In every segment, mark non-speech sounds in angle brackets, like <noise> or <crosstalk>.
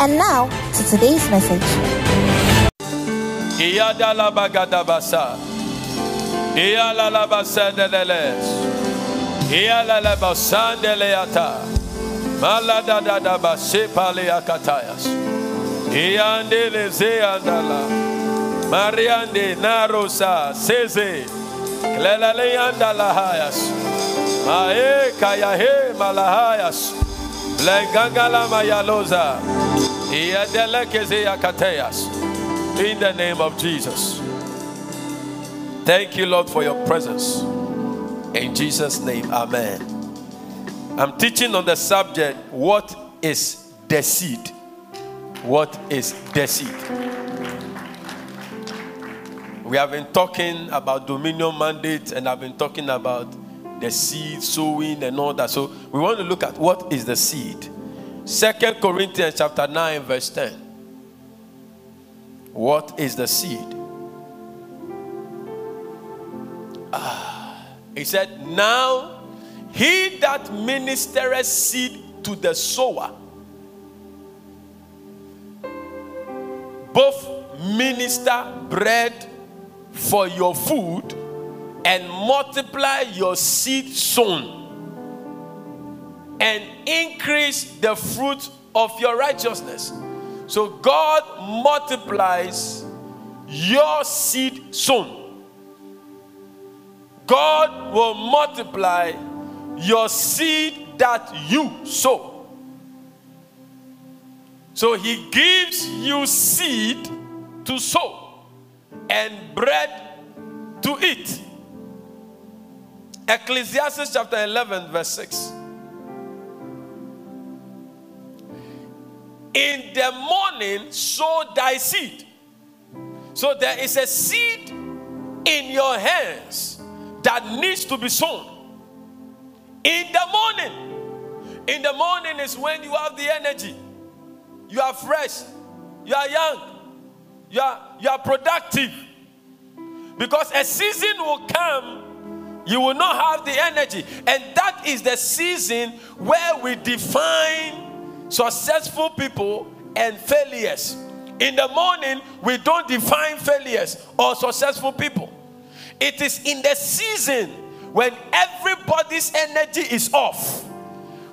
And now to today's message. Mariande narosa seze. Klelaleandalahayas. Mae kayahe malahayas. Lengangala mayaloza. In the name of Jesus. Thank you, Lord, for your presence. In Jesus' name, Amen. I'm teaching on the subject what is the seed? What is the seed? We have been talking about dominion mandate and I've been talking about the seed sowing and all that. So we want to look at what is the seed. Second Corinthians chapter 9, verse 10. What is the seed? Ah, he said, Now he that ministereth seed to the sower, both minister bread for your food and multiply your seed sown and increase the fruit of your righteousness. So God multiplies your seed sown. God will multiply your seed that you sow. So he gives you seed to sow and bread to eat. Ecclesiastes chapter 11, verse 6. In the morning, sow thy seed. So there is a seed in your hands that needs to be sown. In the morning. In the morning is when you have the energy. You are fresh. You are young. You are, you are productive. Because a season will come, you will not have the energy. And that is the season where we define successful people and failures. In the morning, we don't define failures or successful people. It is in the season when everybody's energy is off,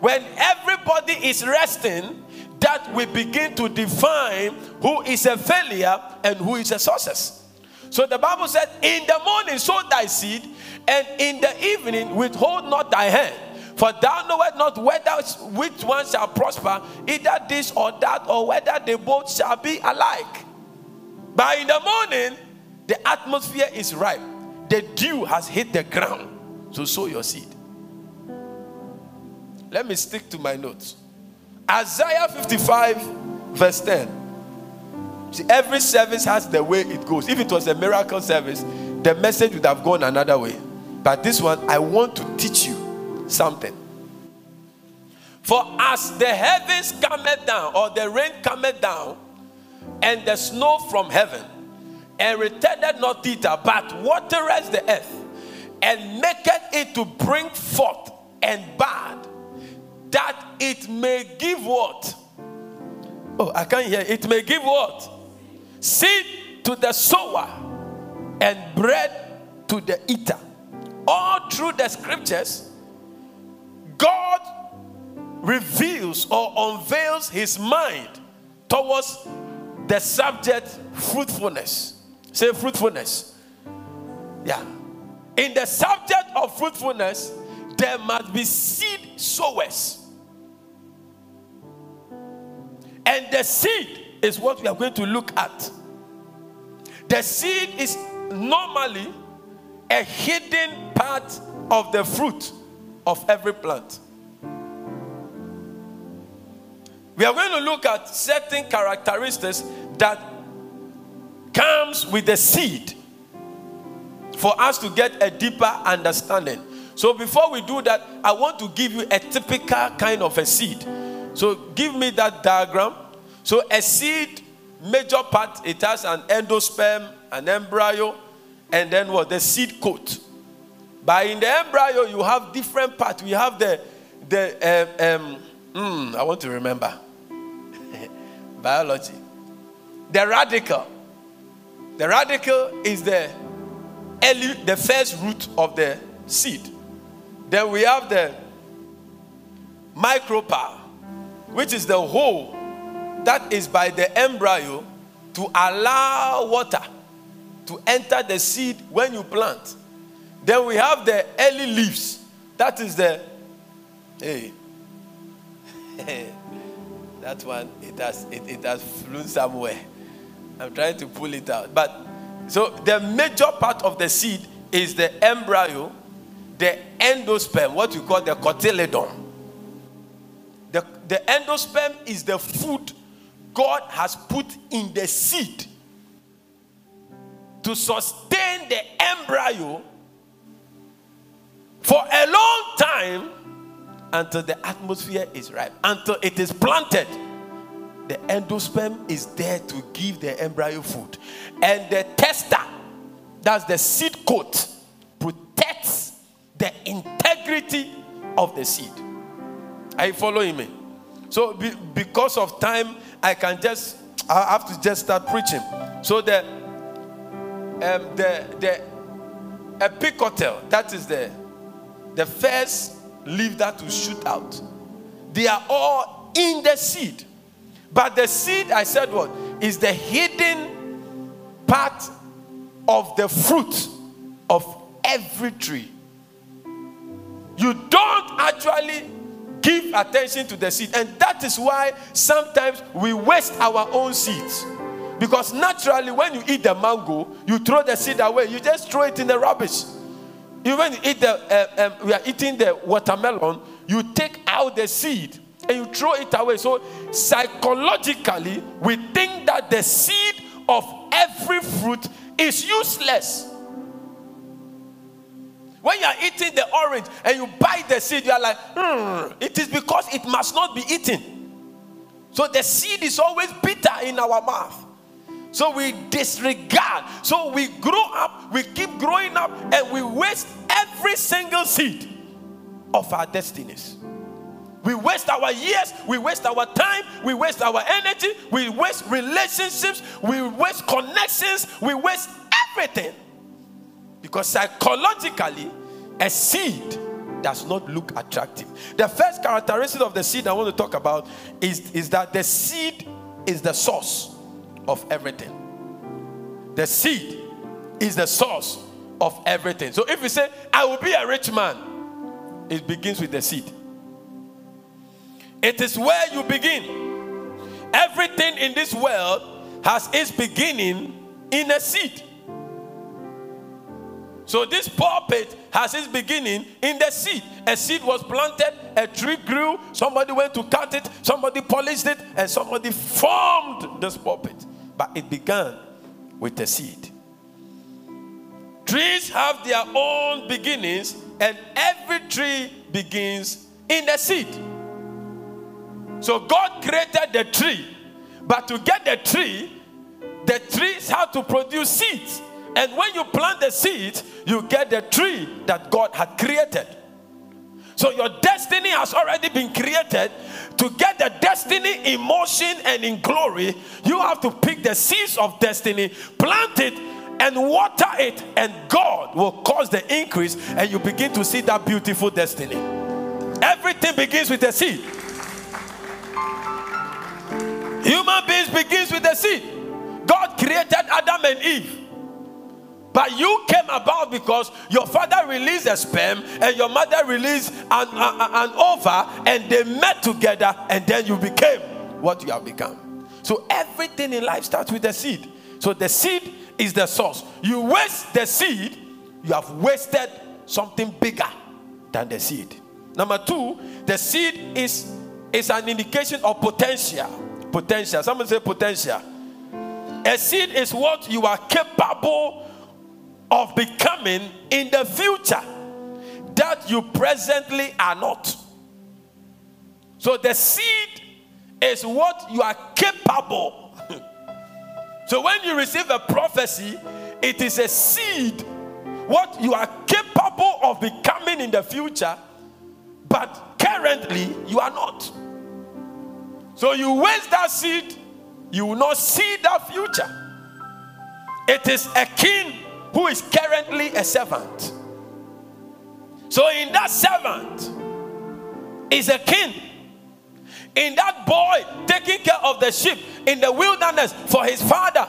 when everybody is resting, that we begin to define who is a failure and who is a success. So the Bible said, In the morning sow thy seed, and in the evening withhold not thy hand. For thou knowest not whether which one shall prosper, either this or that, or whether they both shall be alike. But in the morning, the atmosphere is ripe. The dew has hit the ground. So sow your seed. Let me stick to my notes. Isaiah 55, verse 10. See, every service has the way it goes. If it was a miracle service, the message would have gone another way. But this one, I want to teach you something. For as the heavens cometh down, or the rain cometh down, and the snow from heaven, and returneth not thither, but watereth the earth, and maketh it to bring forth and bud, that it may give what? Oh, I can't hear. It may give what? Seed to the sower and bread to the eater. All through the scriptures, God reveals or unveils his mind towards the subject fruitfulness. Say fruitfulness. Yeah. In the subject of fruitfulness, there must be seed sowers. And the seed is what we are going to look at. The seed is normally a hidden part of the fruit of every plant. We are going to look at certain characteristics that comes with the seed for us to get a deeper understanding. So before we do that, I want to give you a typical kind of a seed. So give me that diagram. So a seed, major part, it has an endosperm, an embryo, and then what? The seed coat. But in the embryo, you have different parts. We have the the um, um mm, I want to remember <laughs> biology. The radicle. The radicle is the early, the first root of the seed. Then we have the micropyle, which is the hole that is by the embryo to allow water to enter the seed when you plant. Then we have the early leaves. That is the hey. <laughs> that one it has it, it has flown somewhere. I'm trying to pull it out. But so the major part of the seed is the embryo, the endosperm, what you call the cotyledon. The, the endosperm is the food God has put in the seed to sustain the embryo for a long time until the atmosphere is ripe, until it is planted. The endosperm is there to give the embryo food. And the testa, that's the seed coat, protects the integrity of the seed. Are you following me? So, be, because of time, I can just, I have to just start preaching. So, the, um, the, the epicotyl, that is the, the first leaf that will shoot out, they are all in the seed. But the seed, I said what? Is the hidden part of the fruit of every tree. You don't actually give attention to the seed. And that is why sometimes we waste our own seeds. Because naturally, when you eat the mango, you throw the seed away. You just throw it in the rubbish. Even eat the, uh, um, we are eating the watermelon, you take out the seed and you throw it away. So psychologically, we think that the seed of every fruit is useless. When you are eating the orange and you bite the seed, you are like, hmm, it is because it must not be eaten. So the seed is always bitter in our mouth. So we disregard. So we grow up, we keep growing up, and we waste every single seed of our destinies. We waste our years, we waste our time, we waste our energy, we waste relationships, we waste connections, we waste everything. Because psychologically, a seed does not look attractive. The first characteristic of the seed I want to talk about is, is that the seed is the source of everything. The seed is the source of everything. So if you say, I will be a rich man, it begins with the seed. It is where you begin. Everything in this world has its beginning in a seed. So this pulpit has its beginning in the seed. A seed was planted, a tree grew, somebody went to cut it, somebody polished it, and somebody formed this pulpit. But it began with a seed. Trees have their own beginnings, and every tree begins in the seed. So God created the tree, but to get the tree, the trees have to produce seeds. And when you plant the seeds, you get the tree that God had created. So your destiny has already been created. To get the destiny in motion and in glory, you have to pick the seeds of destiny, plant it, and water it, and God will cause the increase, and you begin to see that beautiful destiny. Everything begins with a seed. Human beings begins with a seed. God created Adam and Eve. But you came about because your father released a sperm and your mother released an, an, an and they met together, and then you became what you have become. So everything in life starts with a seed. So the seed is the source. You waste the seed, you have wasted something bigger than the seed. Number two, the seed is, is an indication of potential potential. Someone say potential. A seed is what you are capable of becoming in the future that you presently are not. So the seed is what you are capable. <laughs> so when you receive a prophecy, it is a seed, what you are capable of becoming in the future, but currently you are not. So you waste that seed, you will not see that future. It is a king who is currently a servant. So in that servant is a king. In that boy taking care of the sheep in the wilderness for his father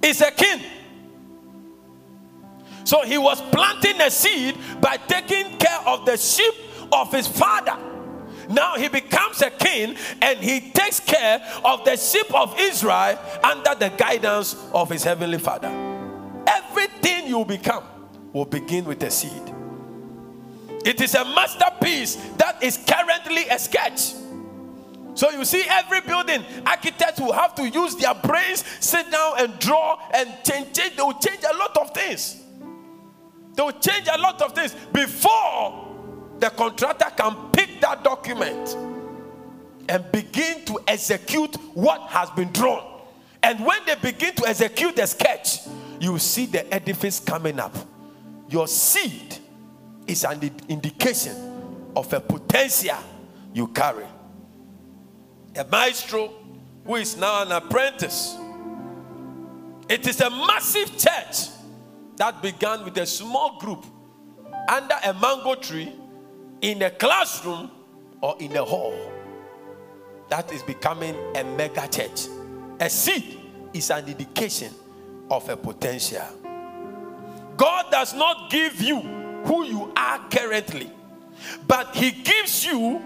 is a king. So he was planting a seed by taking care of the sheep of his father. Now he becomes a king and he takes care of the sheep of Israel under the guidance of his heavenly father. Everything you become will begin with a seed. It is a masterpiece that is currently a sketch. So you see, every building, architects will have to use their brains, sit down and draw and change. change. They will change a lot of things. They will change a lot of things before the contractor can pick that document and begin to execute what has been drawn. And when they begin to execute the sketch, you see the edifice coming up. Your seed is an indication of a potential you carry. A maestro who is now an apprentice. It is a massive church that began with a small group under a mango tree in a classroom or in a hall. That is becoming a mega church. A seed is an indication of a potential. God does not give you who you are currently, but He gives you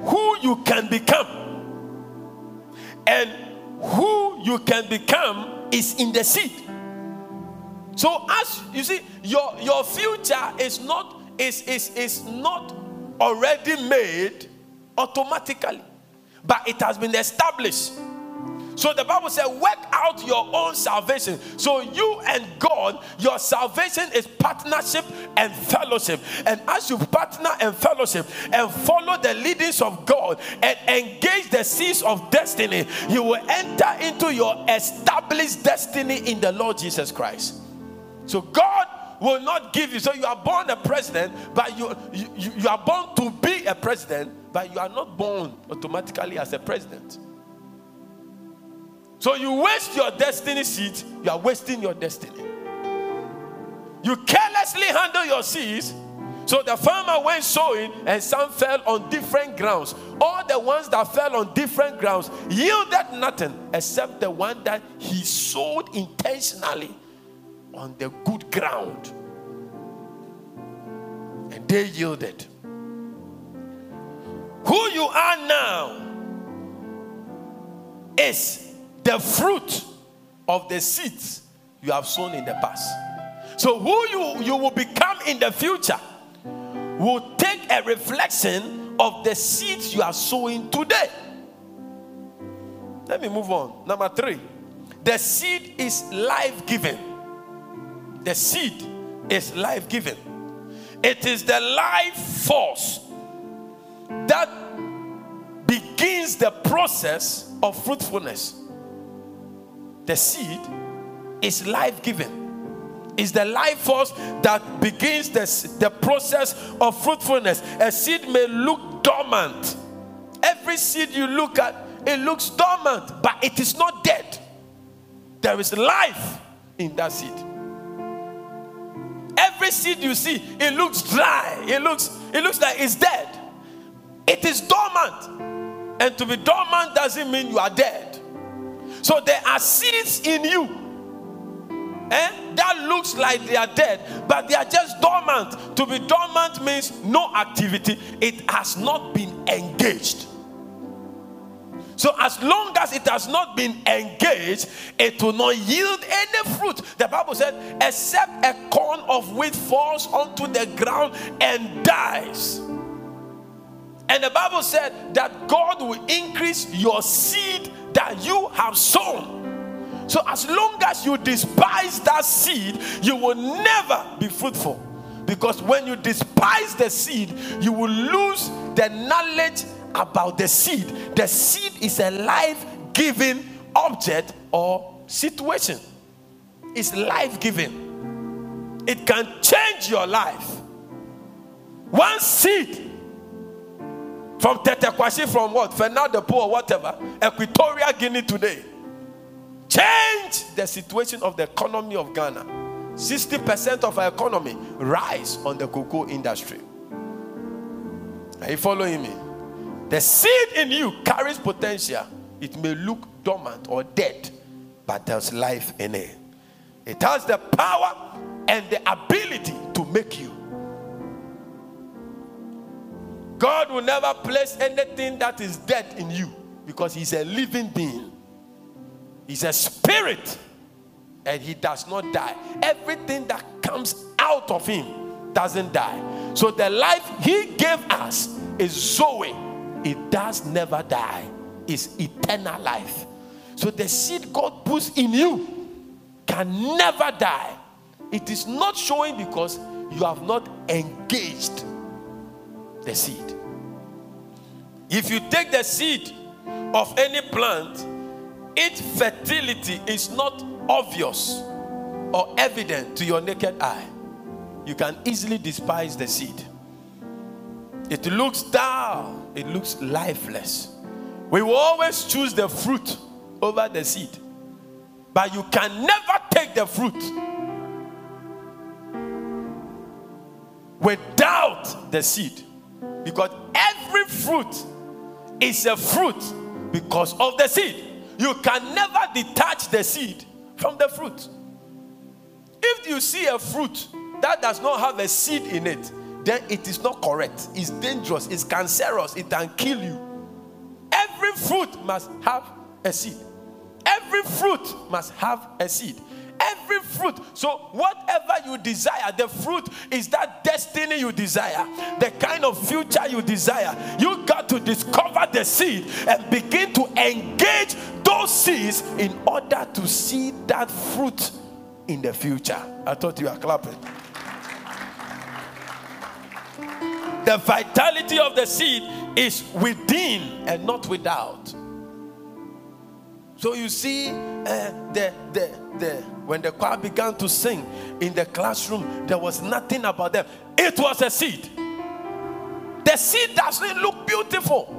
who you can become. And who you can become is in the seed. So as you see, your, your future is not is, is, is not already made automatically, but it has been established so the Bible said, work out your own salvation. So you and God, your salvation is partnership and fellowship. And as you partner and fellowship and follow the leadings of God and engage the seeds of destiny, you will enter into your established destiny in the Lord Jesus Christ. So God will not give you. So you are born a president, but you, you, you are born to be a president, but you are not born automatically as a president. So you waste your destiny seed, you are wasting your destiny. You carelessly handle your seeds. So the farmer went sowing, and some fell on different grounds. All the ones that fell on different grounds yielded nothing except the one that he sowed intentionally on the good ground. And they yielded. Who you are now is the fruit of the seeds you have sown in the past. So, who you, you will become in the future will take a reflection of the seeds you are sowing today. Let me move on. Number three, the seed is life giving. The seed is life giving. It is the life force that begins the process of fruitfulness. The seed is life giving. Is the life force that begins the, the process of fruitfulness. A seed may look dormant. Every seed you look at, it looks dormant, but it is not dead. There is life in that seed. Every seed you see, it looks dry. It looks, it looks like it's dead. It is dormant. And to be dormant doesn't mean you are dead. So there are seeds in you eh, that looks like they are dead, but they are just dormant. To be dormant means no activity, it has not been engaged. So, as long as it has not been engaged, it will not yield any fruit. The Bible said, except a corn of wheat falls onto the ground and dies. And the Bible said that God will increase your seed that you have sown. So, as long as you despise that seed, you will never be fruitful. Because when you despise the seed, you will lose the knowledge about the seed. The seed is a life giving object or situation, it's life giving. It can change your life. One seed from Tetteh Quarshie, from what? Fernando or whatever, Equatorial Guinea today. Change the situation of the economy of Ghana. 60% of our economy rise on the cocoa industry. Are you following me? The seed in you carries potential. It may look dormant or dead, but there's life in it. It has the power and the ability to make you. God will never place anything that is dead in you because He's a living being. He's a spirit and He does not die. Everything that comes out of Him doesn't die. So the life He gave us is Zoe. It does never die, it's eternal life. So the seed God puts in you can never die. It is not showing because you have not engaged the seed. If you take the seed of any plant, its fertility is not obvious or evident to your naked eye. You can easily despise the seed. It looks dull, it looks lifeless. We will always choose the fruit over the seed, but you can never take the fruit without the seed because every fruit is a fruit because of the seed. You can never detach the seed from the fruit. If you see a fruit that does not have a seed in it, then it is not correct. It's dangerous, it's cancerous, it can kill you. Every fruit must have a seed. Every fruit must have a seed. Fruit. So, whatever you desire, the fruit is that destiny you desire, the kind of future you desire. You got to discover the seed and begin to engage those seeds in order to see that fruit in the future. I thought you were clapping. The vitality of the seed is within and not without. So you see, uh, the, the, the, when the choir began to sing in the classroom, there was nothing about them. It was a seed. The seed doesn't look beautiful,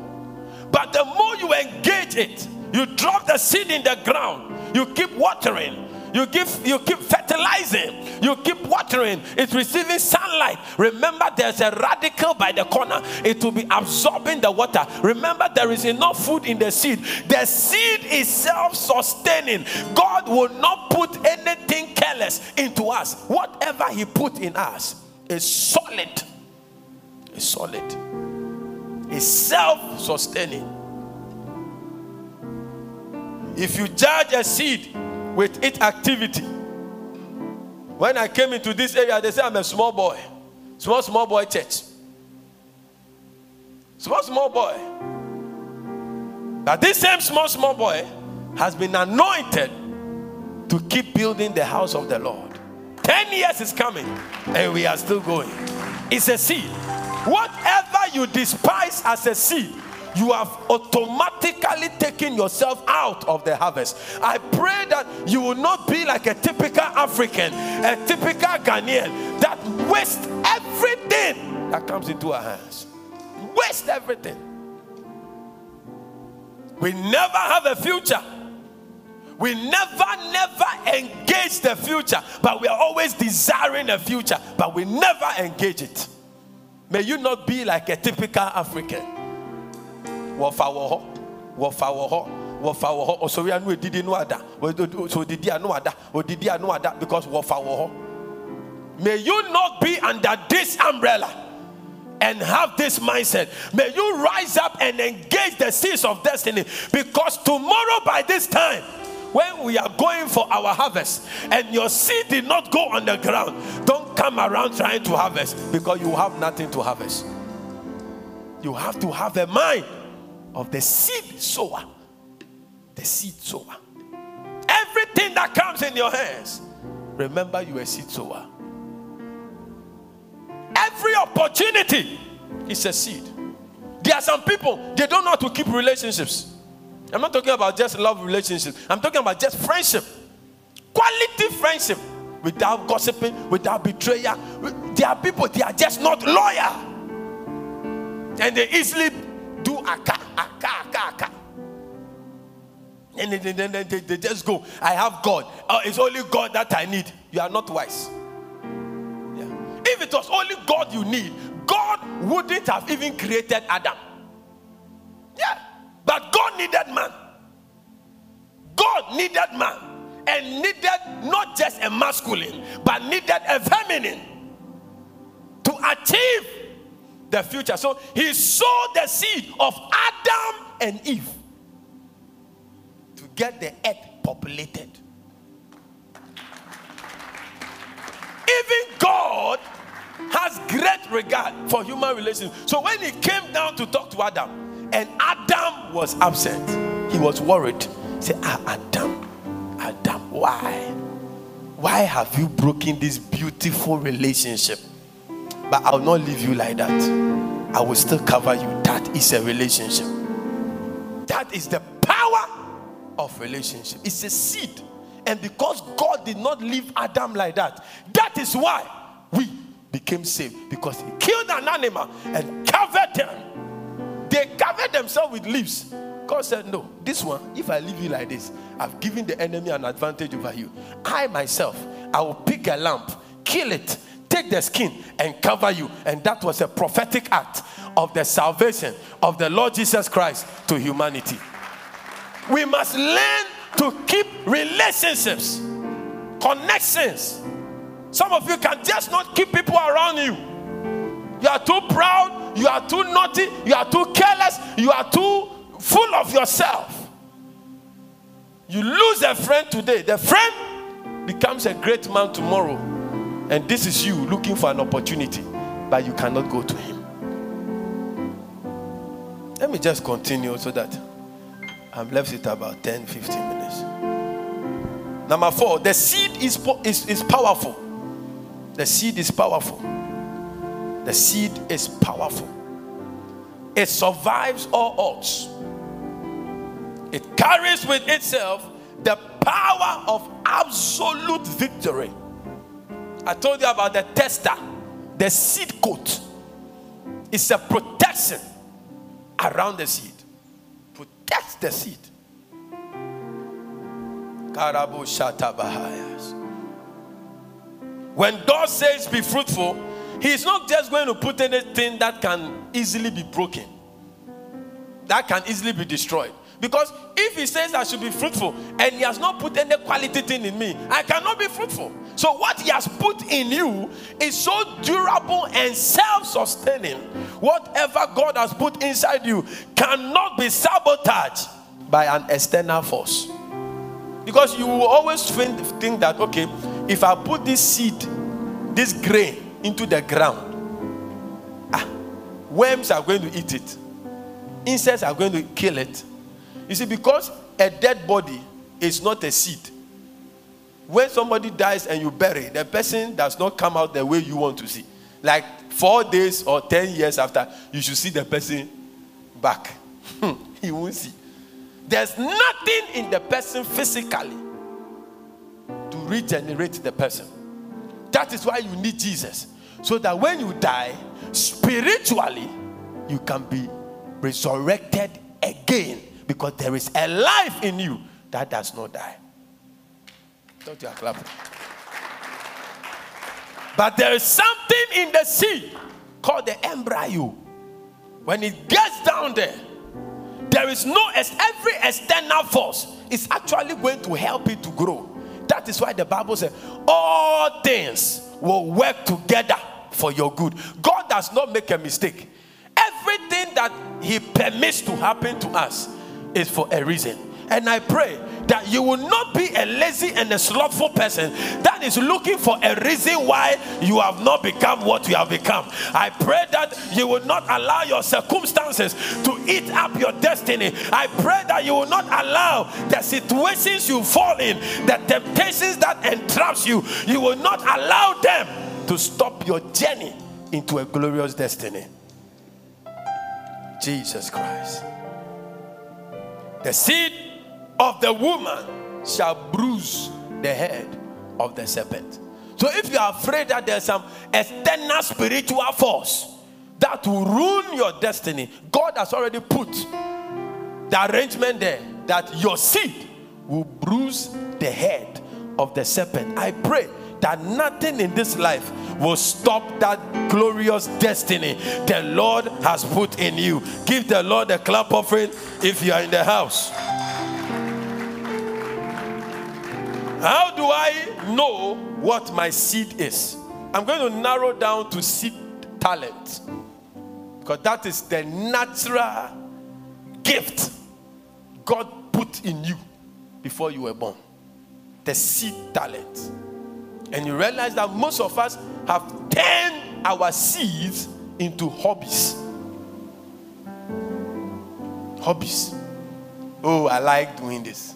but the more you engage it, you drop the seed in the ground, you keep watering, you give you keep fertilizing, you keep watering, it's receiving sunlight. Remember, there's a radicle by the corner, it will be absorbing the water. Remember, there is enough food in the seed. The seed is self-sustaining. God will not put anything careless into us. Whatever He put in us is solid. Is solid. Is self-sustaining. If you judge a seed with its activity. When I came into this area, they say I'm a small boy. Small, small boy church. Small, small boy. Now, this same small, small boy has been anointed to keep building the house of the Lord. 10 years is coming, and we are still going. It's a seed. Whatever you despise as a seed, you have automatically taken yourself out of the harvest. I pray that you will not be like a typical African, a typical Ghanaian that waste everything that comes into our hands. Waste everything. We never have a future. We never, never engage the future, but we are always desiring a future, but we never engage it. May you not be like a typical African wɔfa wɔ hɔ wɔfa wɔ hɔ wɔfa wɔ hɔ ɔsɔre anu edidi nu ada odidi anu ada odidi anu ada because wɔfa wɔ hɔ may you not be under this umbrella and have this mindset. May you rise up and engage the seeds of destiny because tomorrow, by this time, when we are going for our harvest and your seed did not go on the ground, don't come around trying to harvest because you have nothing to harvest. You have to have a mind of the seed sower. The seed sower. Everything that comes in your hands, remember you are a seed sower. Every opportunity is a seed. There are some people, they don't know how to keep relationships. I'm not talking about just love relationships, I'm talking about just friendship. Quality friendship without gossiping, without betrayal. There are people, they are just not loyal. And they easily do aka, aka, aka, aka. And then, then they, they, just go, I have God. Oh, it's only God that I need. You are not wise. Yeah. If it was only God you need, God wouldn't have even created Adam. Yeah. But God needed man. God needed man. And needed not just a masculine, but needed a feminine to achieve the future. So he sowed the seed of Adam and Eve to get the earth populated. Even God has great regard for human relations. So when he came down to talk to Adam, and Adam was absent, he was worried. He said, Ah, Adam, Adam, why? Why have you broken this beautiful relationship? But I'll not leave you like that. I will still cover you. That is a relationship. That is the power of relationship. It's a seed. And because God did not leave Adam like that, that is why we became saved. Because he killed an animal and covered them. They covered themselves with leaves. God said, No, this one, if I leave you like this, I've given the enemy an advantage over you. I myself, I will pick a lamp, kill it, take the skin and cover you. And that was a prophetic act of the salvation of the Lord Jesus Christ to humanity. We must learn to keep relationships, connections. Some of you can just not keep people around you. You are too proud, you are too naughty, you are too careless, you are too full of yourself. You lose a friend today, the friend becomes a great man tomorrow and this is you looking for an opportunity, but you cannot go to him. Let me just continue so that I'm left with about 10 15 minutes. Number four, the seed is, is, is powerful. The seed is powerful. The seed is powerful. It survives all odds. It carries with itself the power of absolute victory. I told you about the testa, the seed coat. It's a protection around the seed. Protects the seed. When God says be fruitful, He's not just going to put anything that can easily be broken, that can easily be destroyed. Because if he says I should be fruitful and he has not put any quality thing in me, I cannot be fruitful. So what he has put in you is so durable and self-sustaining. Whatever God has put inside you cannot be sabotaged by an external force. Because you will always think that okay, if I put this seed, this grain into the ground, ah, worms are going to eat it, insects are going to kill it you see, because a dead body is not a seed. When somebody dies and you bury, the person does not come out the way you want to see. Like four days or ten years after, you should see the person back. Hmm, he won't see. There's nothing in the person physically to regenerate the person. That is why you need Jesus. So that when you die, spiritually, you can be resurrected again because there is a life in you that does not die. Don't you clap? But there is something in the sea called the embryo. When it gets down there, there is no every external force is actually going to help it to grow. That is why the Bible says all things will work together for your good. God does not make a mistake. Everything that He permits to happen to us is for a reason. and I pray that you will not be a lazy and a slothful person that is looking for a reason why you have not become what you have become. I pray that you will not allow your circumstances to eat up your destiny. I pray that you will not allow the situations you fall in, the temptations that entraps you, you will not allow them to stop your journey into a glorious destiny. Jesus Christ. The seed of the woman shall bruise the head of the serpent. So if you are afraid that there's some external spiritual force that will ruin your destiny, God has already put the arrangement there that your seed will bruise the head of the serpent. I pray that nothing in this life will stop that glorious destiny the Lord has put in you. Give the Lord a clap offering if you are in the house. How do I know what my seed is? I'm going to narrow down to seed talent because that is the natural gift God put in you before you were born. The seed talent. And you realize that most of us have turned our seeds into hobbies. Hobbies. Oh, I like doing this.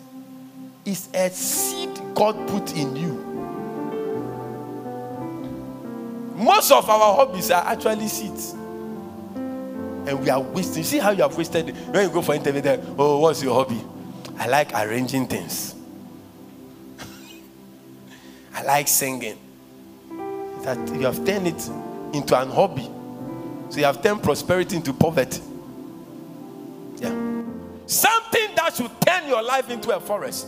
It's a seed God put in you. Most of our hobbies are actually seeds. And we are wasting. See how you have wasted it. When you go for interview, there, oh, what's your hobby? I like arranging things. <laughs> I like singing. That you have turned it into an hobby. So you have turned prosperity into poverty. Yeah. Something that should turn your life into a forest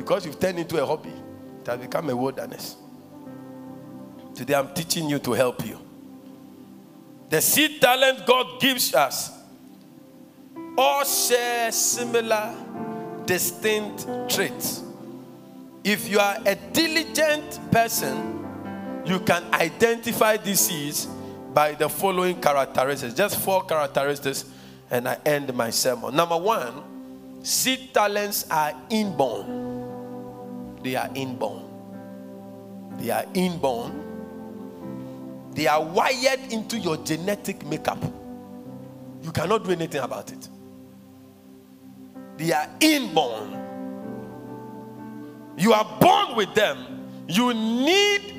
because you've turned into a hobby, it has become a wilderness. Today I'm teaching you to help you. The seed talent God gives us all share similar, distinct traits. If you are a diligent person, you can identify these seeds by the following characteristics. Just four characteristics, and I end my sermon. Number one, seed talents are inborn. They are inborn. They are inborn. They are wired into your genetic makeup. You cannot do anything about it. They are inborn. You are born with them. You need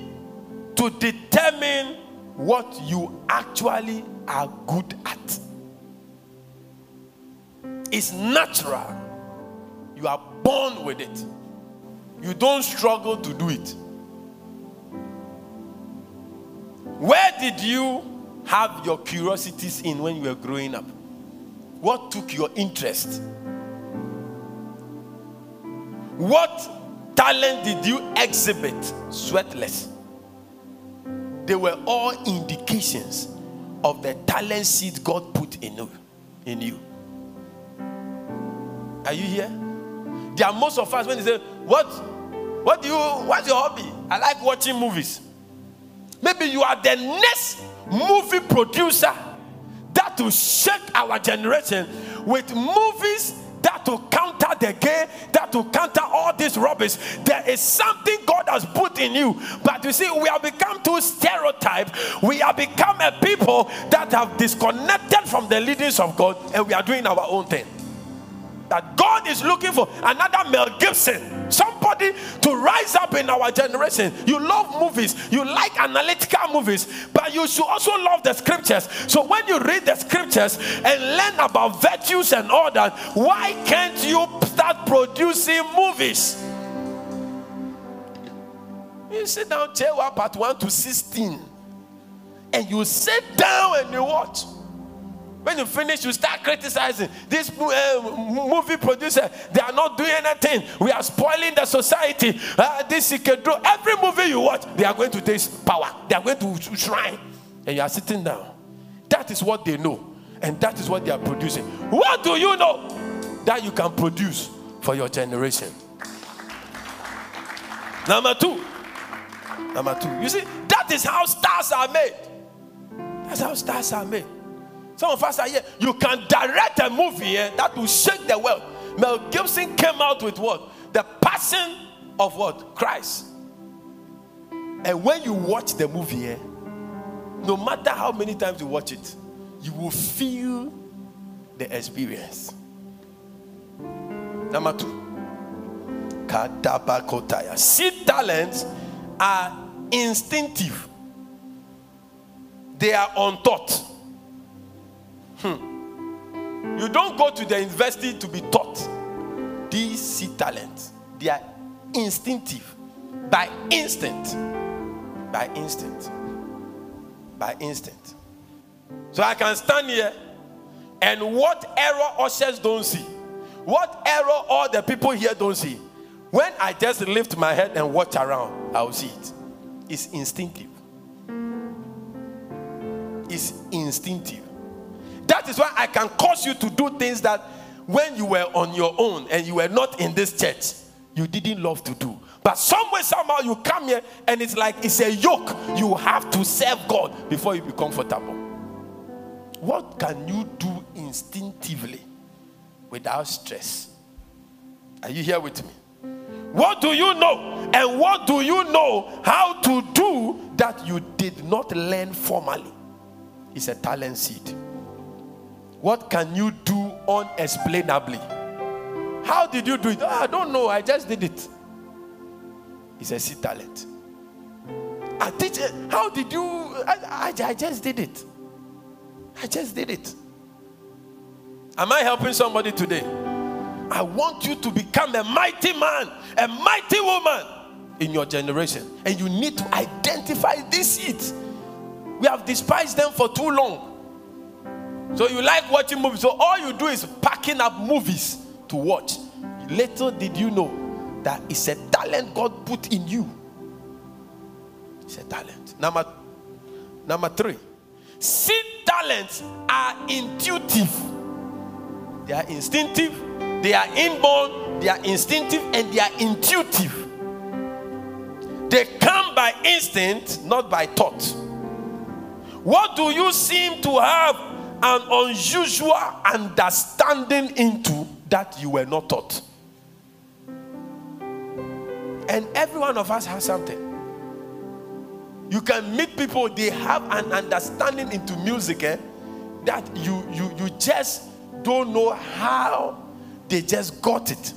to determine what you actually are good at. It's natural. You are born with it. You don't struggle to do it. Where did you have your curiosities in when you were growing up? What took your interest? What talent did you exhibit sweatless? They were all indications of the talent seed God put in you. In you. Are you here? There are most of us when they say, What what do you what's your hobby? I like watching movies. Maybe you are the next movie producer that will shake our generation with movies that will counter the gay, that will counter all this rubbish. There is something God has put in you. But you see, we have become too stereotyped. We have become a people that have disconnected from the leadings of God and we are doing our own thing that God is looking for another Mel Gibson, somebody to rise up in our generation. You love movies, you like analytical movies, but you should also love the scriptures. So when you read the scriptures and learn about virtues and all that, why can't you start producing movies? You sit down, one part 1 to 16, and you sit down and you watch. When you finish, you start criticizing this uh, movie producer. They are not doing anything. We are spoiling the society. Uh, this do every movie you watch, they are going to taste power. They are going to shrine, and you are sitting down. That is what they know, and that is what they are producing. What do you know that you can produce for your generation? Number two. Number two. You see, that is how stars are made. That's how stars are made. Some of us are here. You can direct a movie eh, that will shake the world. Mel Gibson came out with what? The passion of what? Christ. And when you watch the movie, eh, no matter how many times you watch it, you will feel the experience. Number two. Kadabakotaya. Seed talents are instinctive. They are untaught. Hmm. You don't go to the university to be taught. These see talents, they are instinctive. By instinct. By instinct. By instinct. So I can stand here and what error ushers don't see, what error all the people here don't see, when I just lift my head and watch around, I'll see it. It's instinctive. It's instinctive. That is why I can cause you to do things that when you were on your own and you were not in this church, you didn't love to do. But somewhere, somehow, you come here and it's like it's a yoke. You have to serve God before you be comfortable. What can you do instinctively without stress? Are you here with me? What do you know? And what do you know how to do that you did not learn formally? It's a talent seed. What can you do unexplainably? How did you do it? Oh, I don't know. I just did it. It's a seed talent. I teach it. How did you? I, I, I just did it. I just did it. Am I helping somebody today? I want you to become a mighty man, a mighty woman in your generation. And you need to identify these seeds. We have despised them for too long. So you like watching movies. So all you do is packing up movies to watch. Little did you know that it's a talent God put in you. It's a talent. Number, number three. Seed talents are intuitive. They are instinctive, they are inborn, they are instinctive, and they are intuitive. They come by instinct, not by thought. What do you seem to have an unusual understanding into that you were not taught? And every one of us has something. You can meet people, they have an understanding into music eh, that you, you, you just don't know how they just got it.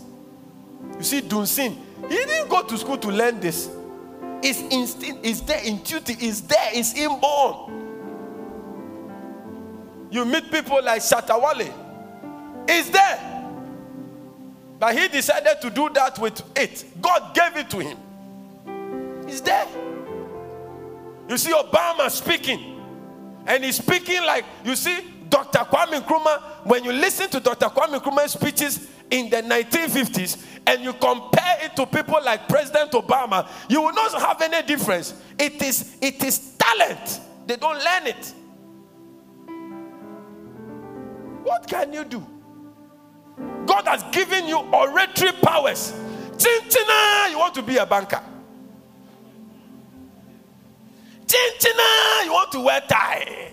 You see, Dunsin, he didn't go to school to learn this. It's instinct, it's there, intuitive, it's there, it's inborn. You meet people like Shatta Wale, it's there. But he decided to do that with it. God gave it to him. It's there. You see Obama speaking, and he's speaking like you see Dr. Kwame Nkrumah. When you listen to Dr. Kwame Nkrumah's speeches in the 1950s and you compare it to people like President Obama, you will not have any difference. It is it is talent. They don't learn it. What can you do? God has given you oratory powers. Chinchina, you want to be a banker. Chinchina, you want to wear tie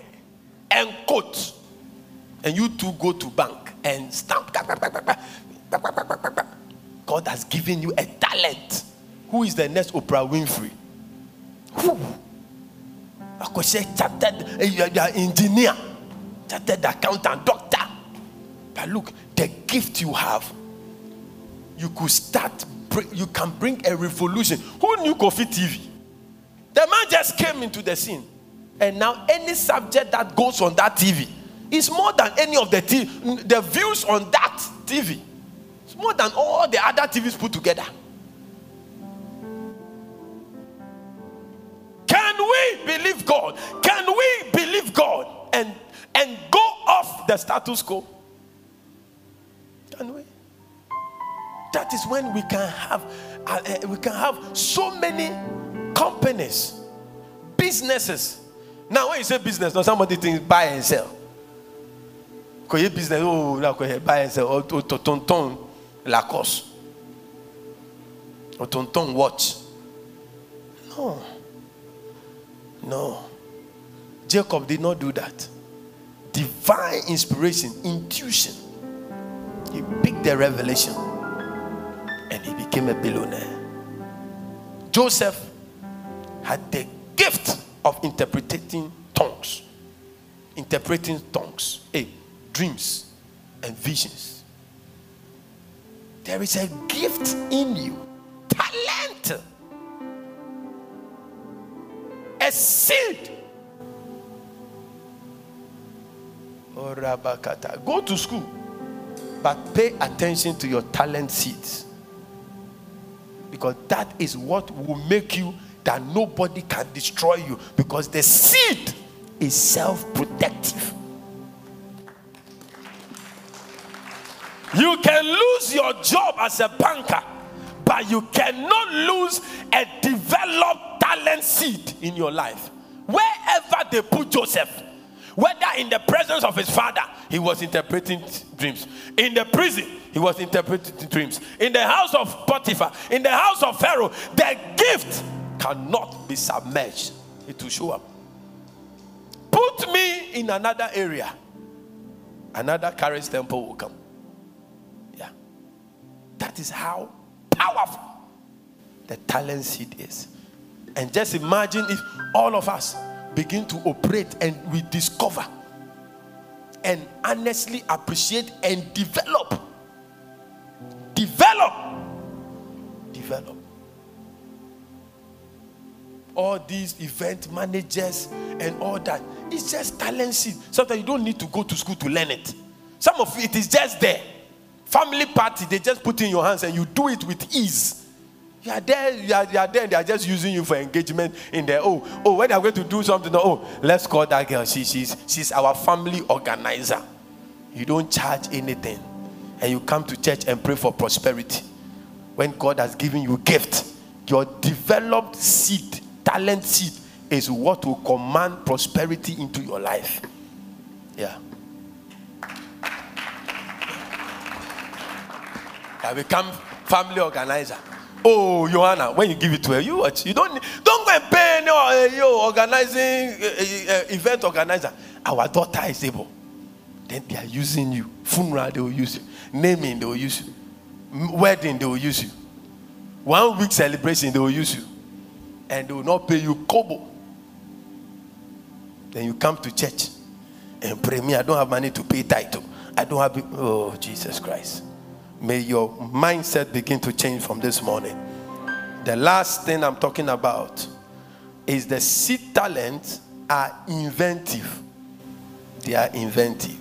and coat. And you two go to bank and stamp. God has given you a talent. Who is the next Oprah Winfrey? Who? Chartered eh, engineer, chartered accountant, doctor. But look, the gift you have, you could start, you can bring a revolution. Who knew Kofi TV? The man just came into the scene. And now any subject that goes on that TV is more than any of the TV, the views on that TV. It's more than all the other TVs put together. Can we believe God? Can we believe God and and go off the status quo? That is when we can have uh, uh, we can have so many companies, businesses. Now, when you say business, now somebody thinks buy and sell. Because business, oh, buy and sell, or tonton Lacoste, or tonton watch. No, no. Jacob did not do that. divine inspiration, intuition. He picked the revelation and he became a billionaire. Joseph had the gift of interpreting tongues, interpreting tongues, hey, dreams, and visions. There is a gift in you, talent, a seed. Go to school, but pay attention to your talent seeds because that is what will make you that nobody can destroy you because the seed is self protective. You can lose your job as a banker, but you cannot lose a developed talent seed in your life. Wherever they put Joseph, whether in the presence of his father, he was interpreting dreams. In the prison, he was interpreting dreams. In the house of Potiphar, in the house of Pharaoh, the gift cannot be submerged. It will show up. Put me in another area, another Charis Temple will come. Yeah. That is how powerful the talent seed is. And just imagine if all of us begin to operate and we discover and honestly appreciate and develop. Develop. Develop. All these event managers and all that. It's just talent seed. Sometimes you don't need to go to school to learn it. Some of it is just there. Family party, they just put in your hands and you do it with ease. You are there, you are, you are there, they are just using you for engagement in there. Oh, oh, when they are going to do something, oh, let's call that girl. She, she's, she's our family organizer. You don't charge anything. And you come to church and pray for prosperity. When God has given you gift, your developed seed, talent seed, is what will command prosperity into your life. Yeah. I become family organizer. Oh, Joanna, when you give it to her, you watch. You don't don't go and pay no uh, you organizing uh, uh, event organizer. Our daughter is able. Then they are using you. Funeral they will use you. Naming they will use you. Wedding they will use you. One week celebration they will use you, and they will not pay you kobo. Then you come to church and pray. Me, I don't have money to pay title. I don't have. Oh Jesus Christ. May your mindset begin to change from this morning. The last thing I'm talking about is the seed talents are inventive. They are inventive.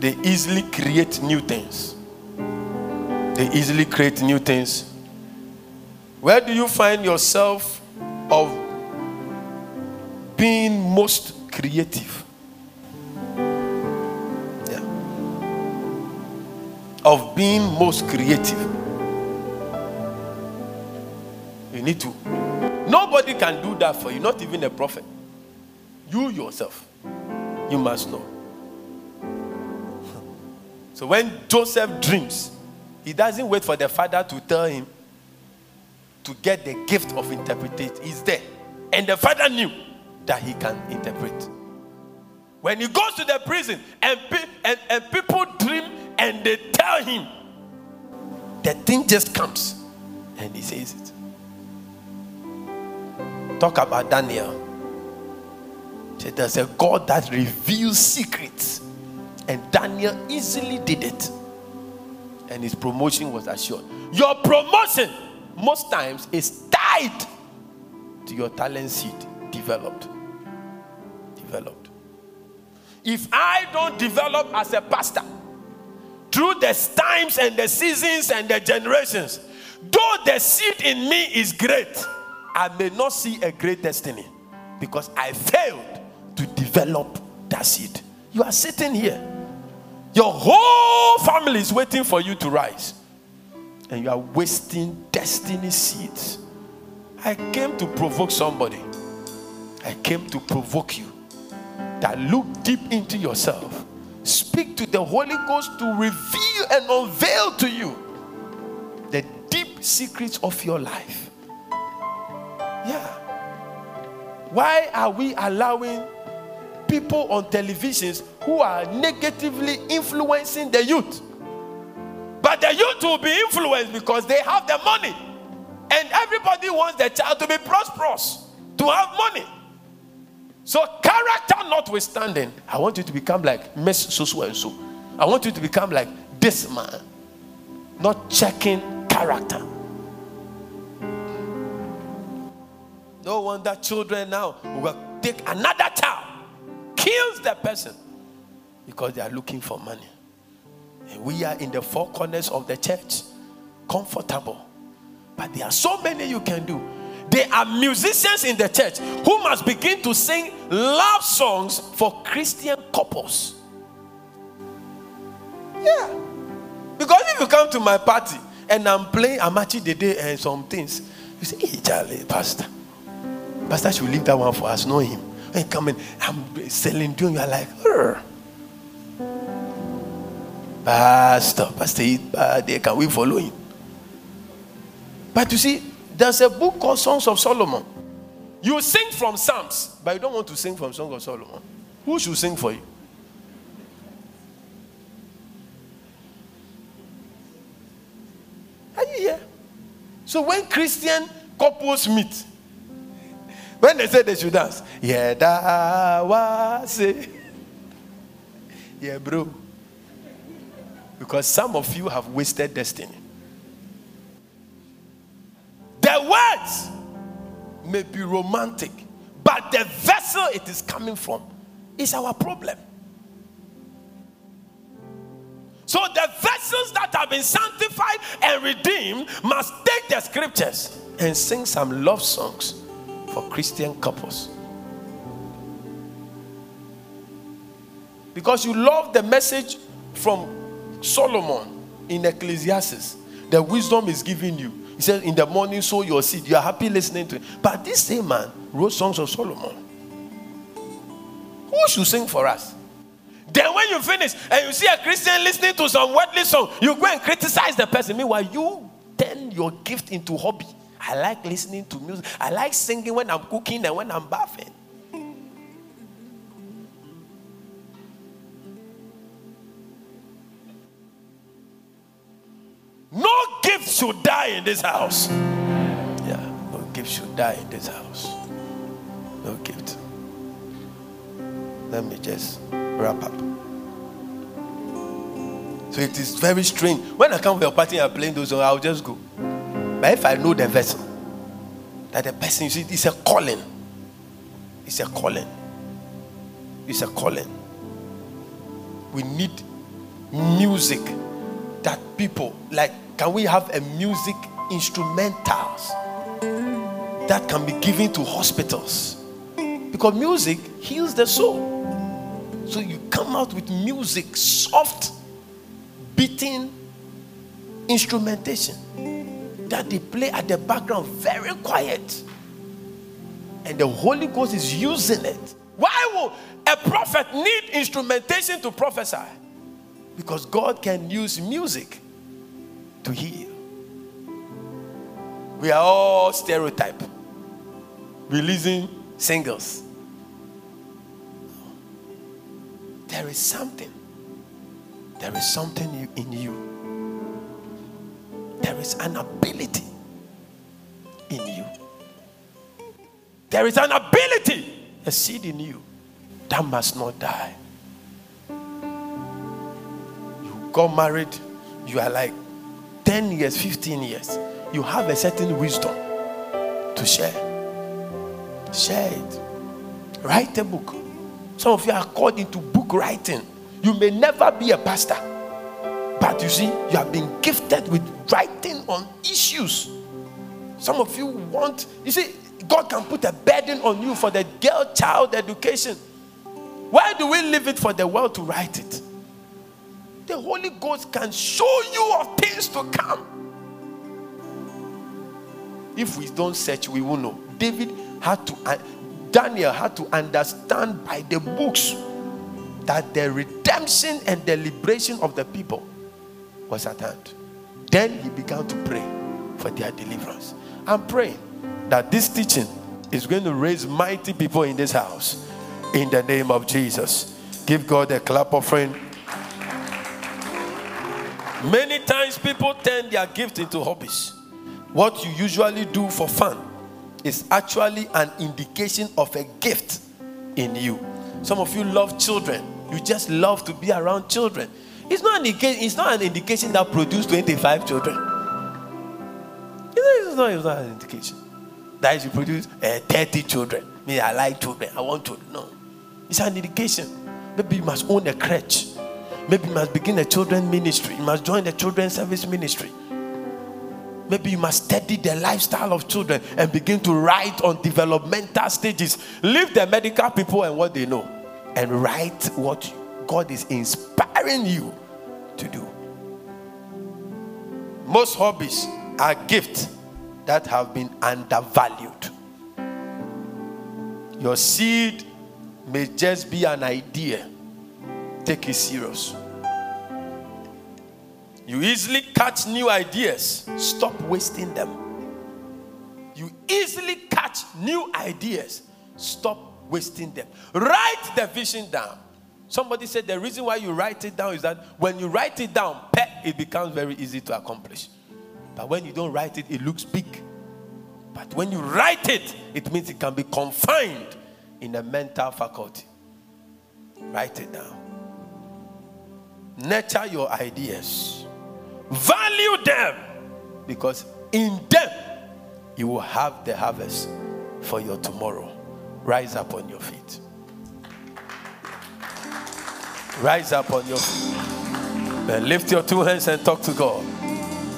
They easily create new things. They easily create new things. Where do you find yourself of being most creative? Of being most creative. You need to. Nobody can do that for you, not even a prophet. You yourself, you must know. <laughs> So when Joseph dreams, he doesn't wait for the father to tell him to get the gift of interpretation. He's there. And the father knew that he can interpret. When he goes to the prison and, and, and people and they tell him, the thing just comes and he says it. Talk about Daniel. Say, there's a God that reveals secrets, and Daniel easily did it, and his promotion was assured. Your promotion, most times, is tied to your talent seed developed. Developed. If I don't develop as a pastor, through the times and the seasons and the generations. Though the seed in me is great, I may not see a great destiny because I failed to develop that seed. You are sitting here, your whole family is waiting for you to rise, and you are wasting destiny seeds. I came to provoke somebody, I came to provoke you that look deep into yourself speak to the Holy Ghost to reveal and unveil to you the deep secrets of your life. Yeah. Why are we allowing people on televisions who are negatively influencing the youth. But the youth will be influenced because they have the money. And everybody wants their child to be prosperous, to have money. So, character notwithstanding, I want you to become like Miss so and so. I want you to become like this man, not checking character. No wonder children now will take another child, kills the person because they are looking for money. And we are in the four corners of the church, comfortable. But there are so many you can do. There are musicians in the church who must begin to sing love songs for Christian couples. Yeah. Because if you come to my party and I'm playing Amakye Dede and some things, you say, hey, Charlie, Pastor. Pastor should leave that one for us, know him. And come in, I'm selling doing you are like, Urgh. Pastor, Pastor, uh, they can we follow him? But you see, there's a book called Songs of Solomon. You sing from Psalms, but you don't want to sing from Songs of Solomon. Who should sing for you? Are you here? So when Christian couples meet, when they say they should dance, yeah, that was it. Yeah, bro. Because some of you have wasted destiny. The words may be romantic, but the vessel it is coming from is our problem. So the vessels that have been sanctified and redeemed must take the scriptures and sing some love songs for Christian couples. Because you love the message from Solomon in Ecclesiastes. The wisdom is given you. He said, In the morning, sow your seed. You are happy listening to it. But this same man wrote songs of Solomon. Who should sing for us? Then, when you finish and you see a Christian listening to some worldly song, you go and criticize the person. Meanwhile, you turn your gift into hobby. I like listening to music. I like singing when I'm cooking and when I'm bathing. No should die in this house. Yeah, no gift should die in this house. No gift. Let me just wrap up. So it is very strange. When I come to your party and playing those songs, I'll just go. But if I know the vessel, that the person, you see, a calling. It's a calling. It's a calling. We need music that people like. Can we have a music instrumentals that can be given to hospitals? Because music heals the soul. So you come out with music, soft, beating instrumentation that they play at the background, very quiet. And the Holy Ghost is using it. Why will a prophet need instrumentation to prophesy? Because God can use music to heal. We are all stereotype, releasing singles. There is something. There is something in you. There is an ability in you. There is an ability, a seed in you that must not die. You got married, you are like 10 years, 15 years. You have a certain wisdom to share. Share it. Write a book. Some of you are called into book writing. You may never be a pastor, but you see, you have been gifted with writing on issues. Some of you want, you see, God can put a burden on you for the girl child education. Why do we leave it for the world to write it? The Holy Ghost can show you of things to come. If we don't search, we will know. David had to uh, Daniel had to understand by the books that the redemption and the liberation of the people was at hand. Then he began to pray for their deliverance. I'm praying that this teaching is going to raise mighty people in this house. in the name of Jesus. Give God a clap offering. Many times people turn their gift into hobbies. What you usually do for fun is actually an indication of a gift in you. Some of you love children. You just love to be around children. It's not an it's not an indication that produce 25 children. It's not, it's not an indication. That you produce uh, 30 children. Me, I like children. I want to. No. It's an indication. Maybe you must own a crèche. Maybe you must begin a children ministry. You must join the children service ministry. Maybe you must study the lifestyle of children and begin to write on developmental stages. Leave the medical people and what they know and write what God is inspiring you to do. Most hobbies are gifts that have been undervalued. Your seed may just be an idea. Take it serious. You easily catch new ideas. Stop wasting them. You easily catch new ideas. Stop wasting them. Write the vision down. Somebody said the reason why you write it down is that when you write it down, it becomes very easy to accomplish. But when you don't write it, it looks big. But when you write it, it means it can be confined in the mental faculty. Write it down. Nurture your ideas. Value them because in them you will have the harvest for your tomorrow. Rise up on your feet. Rise up on your feet. Then lift your two hands and talk to God.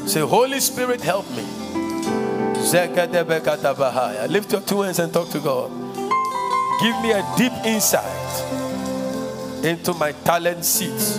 Say, Holy Spirit, help me. Lift your two hands and talk to God. Give me a deep insight into my talent seeds.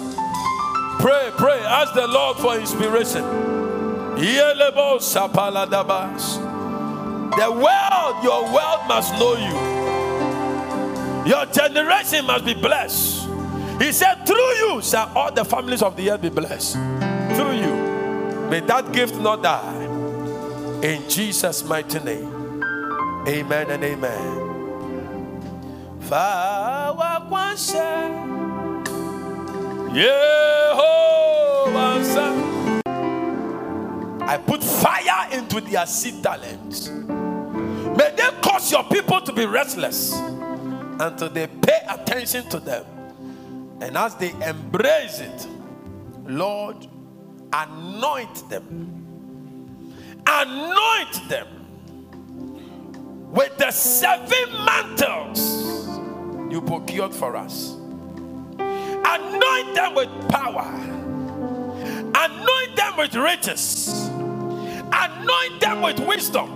Pray, pray. Ask the Lord for inspiration. The world, your world must know you. Your generation must be blessed. He said, Through you shall all the families of the earth be blessed. Through you. May that gift not die. In Jesus' mighty name. Amen and amen. I put fire into their seed talents. May they cause your people to be restless until they pay attention to them. And as they embrace it, Lord, anoint them. Anoint them with the seven mantles you procured for us. Anoint them with power. Anoint them with riches. Anoint them with wisdom.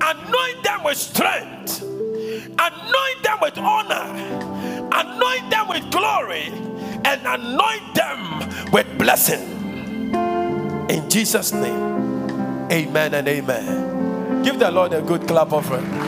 Anoint them with strength. Anoint them with honor. Anoint them with glory. And anoint them with blessing. In Jesus' name. Amen and amen. Give the Lord a good clap offering.